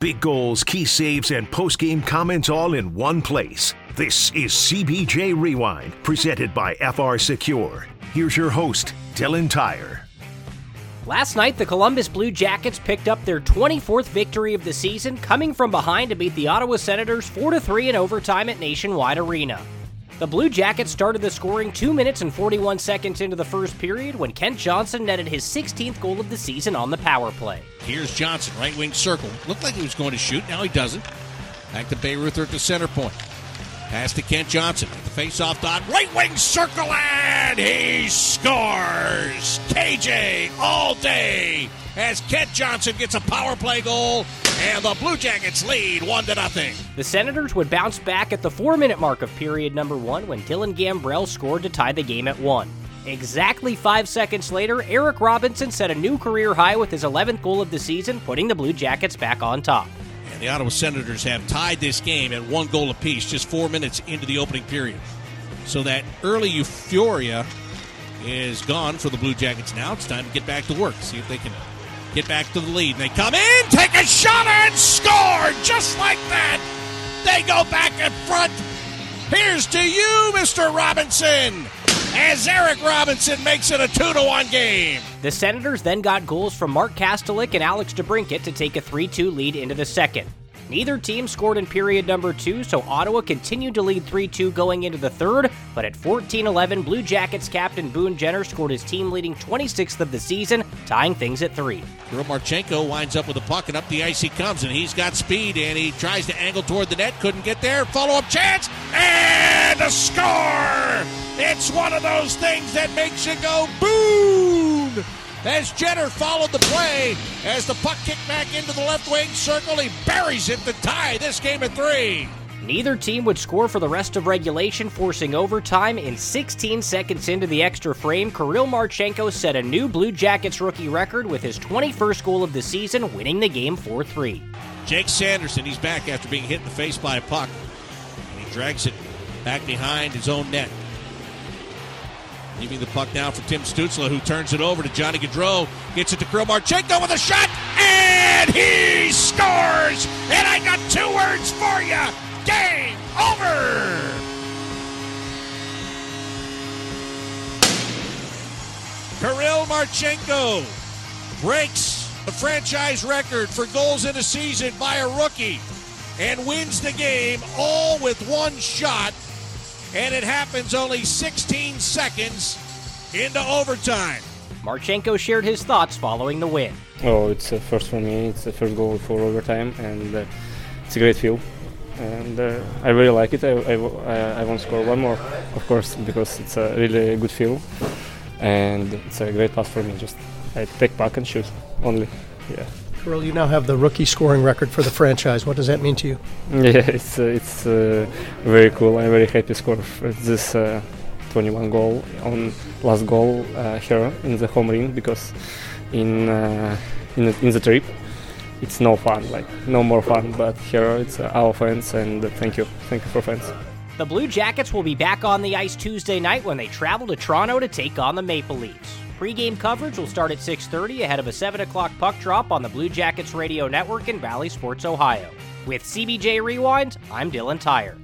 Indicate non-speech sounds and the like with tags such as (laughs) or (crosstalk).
Big goals, key saves, and post-game comments all in one place. This is CBJ Rewind, presented by FR Secure. Here's your host, Dylan Tyrer. Last night, the Columbus Blue Jackets picked up their 24th victory of the season, coming from behind to beat the Ottawa Senators 4 3 in overtime at Nationwide Arena. The Blue Jackets started the scoring 2 minutes and 41 seconds into the first period when Kent Johnson netted his 16th goal of the season on the power play. Here's Johnson, right wing circle. Looked like he was going to shoot, now he doesn't. Back to Bayreuther at the center point. Pass to Kent Johnson the face-off dot, right wing circle, and he scores! KJ all day as Kent Johnson gets a power play goal, and the Blue Jackets lead one to nothing. The Senators would bounce back at the four-minute mark of period number one when Dylan Gambrell scored to tie the game at one. Exactly five seconds later, Eric Robinson set a new career high with his 11th goal of the season, putting the Blue Jackets back on top. And the Ottawa Senators have tied this game at one goal apiece just four minutes into the opening period. So that early euphoria is gone for the Blue Jackets now. It's time to get back to work, see if they can get back to the lead. And they come in, take a shot, and score just like that. They go back in front. Here's to you, Mr. Robinson, as Eric Robinson makes it a 2 to 1 game. The Senators then got goals from Mark Kastelic and Alex DeBrincat to take a 3 2 lead into the second. Neither team scored in period number two, so Ottawa continued to lead 3 2 going into the third. But at 14 11, Blue Jackets captain Boone Jenner scored his team leading 26th of the season, tying things at three. Kirill Marchenko winds up with the puck, and up the ice he comes, and he's got speed, and he tries to angle toward the net, couldn't get there. Follow up chance, and a score! It's one of those things that makes you go, boom! As Jenner followed the play. As the puck kicked back into the left wing circle, he buries it to tie this game at three. Neither team would score for the rest of regulation, forcing overtime. In 16 seconds into the extra frame, Kirill Marchenko set a new Blue Jackets rookie record with his 21st goal of the season, winning the game 4 3. Jake Sanderson, he's back after being hit in the face by a puck. And he drags it back behind his own net. Leaving the puck now for Tim Stützle, who turns it over to Johnny Gaudreau. Gets it to Kirill Marchenko with a shot, and he scores! And I got two words for you. Game over! Kirill Marchenko breaks the franchise record for goals in a season by a rookie and wins the game all with one shot and it happens only 16 seconds into overtime. Marchenko shared his thoughts following the win. Oh, it's a first for me. It's the first goal for overtime, and uh, it's a great feel. And uh, I really like it. I, I, I want to score one more, of course, because it's a really good feel, and it's a great pass for me. Just I take puck and shoot only. Yeah. Kirill, you now have the rookie scoring record for the franchise. What does that mean to you? (laughs) Yeah, it's uh, it's uh, very cool. I'm very happy to score this uh, 21 goal on last goal uh, here in the home ring because in uh, in the, in the trip it's no fun, like no more fun. But here it's uh, our fans, and thank you, thank you for fans. The Blue Jackets will be back on the ice Tuesday night when they travel to Toronto to take on the Maple Leafs. Pre-game coverage will start at 6.30 ahead of a 7 o'clock puck drop on the Blue Jackets radio network in Bally Sports, Ohio. With CBJ Rewind, I'm Dylan Tyrer.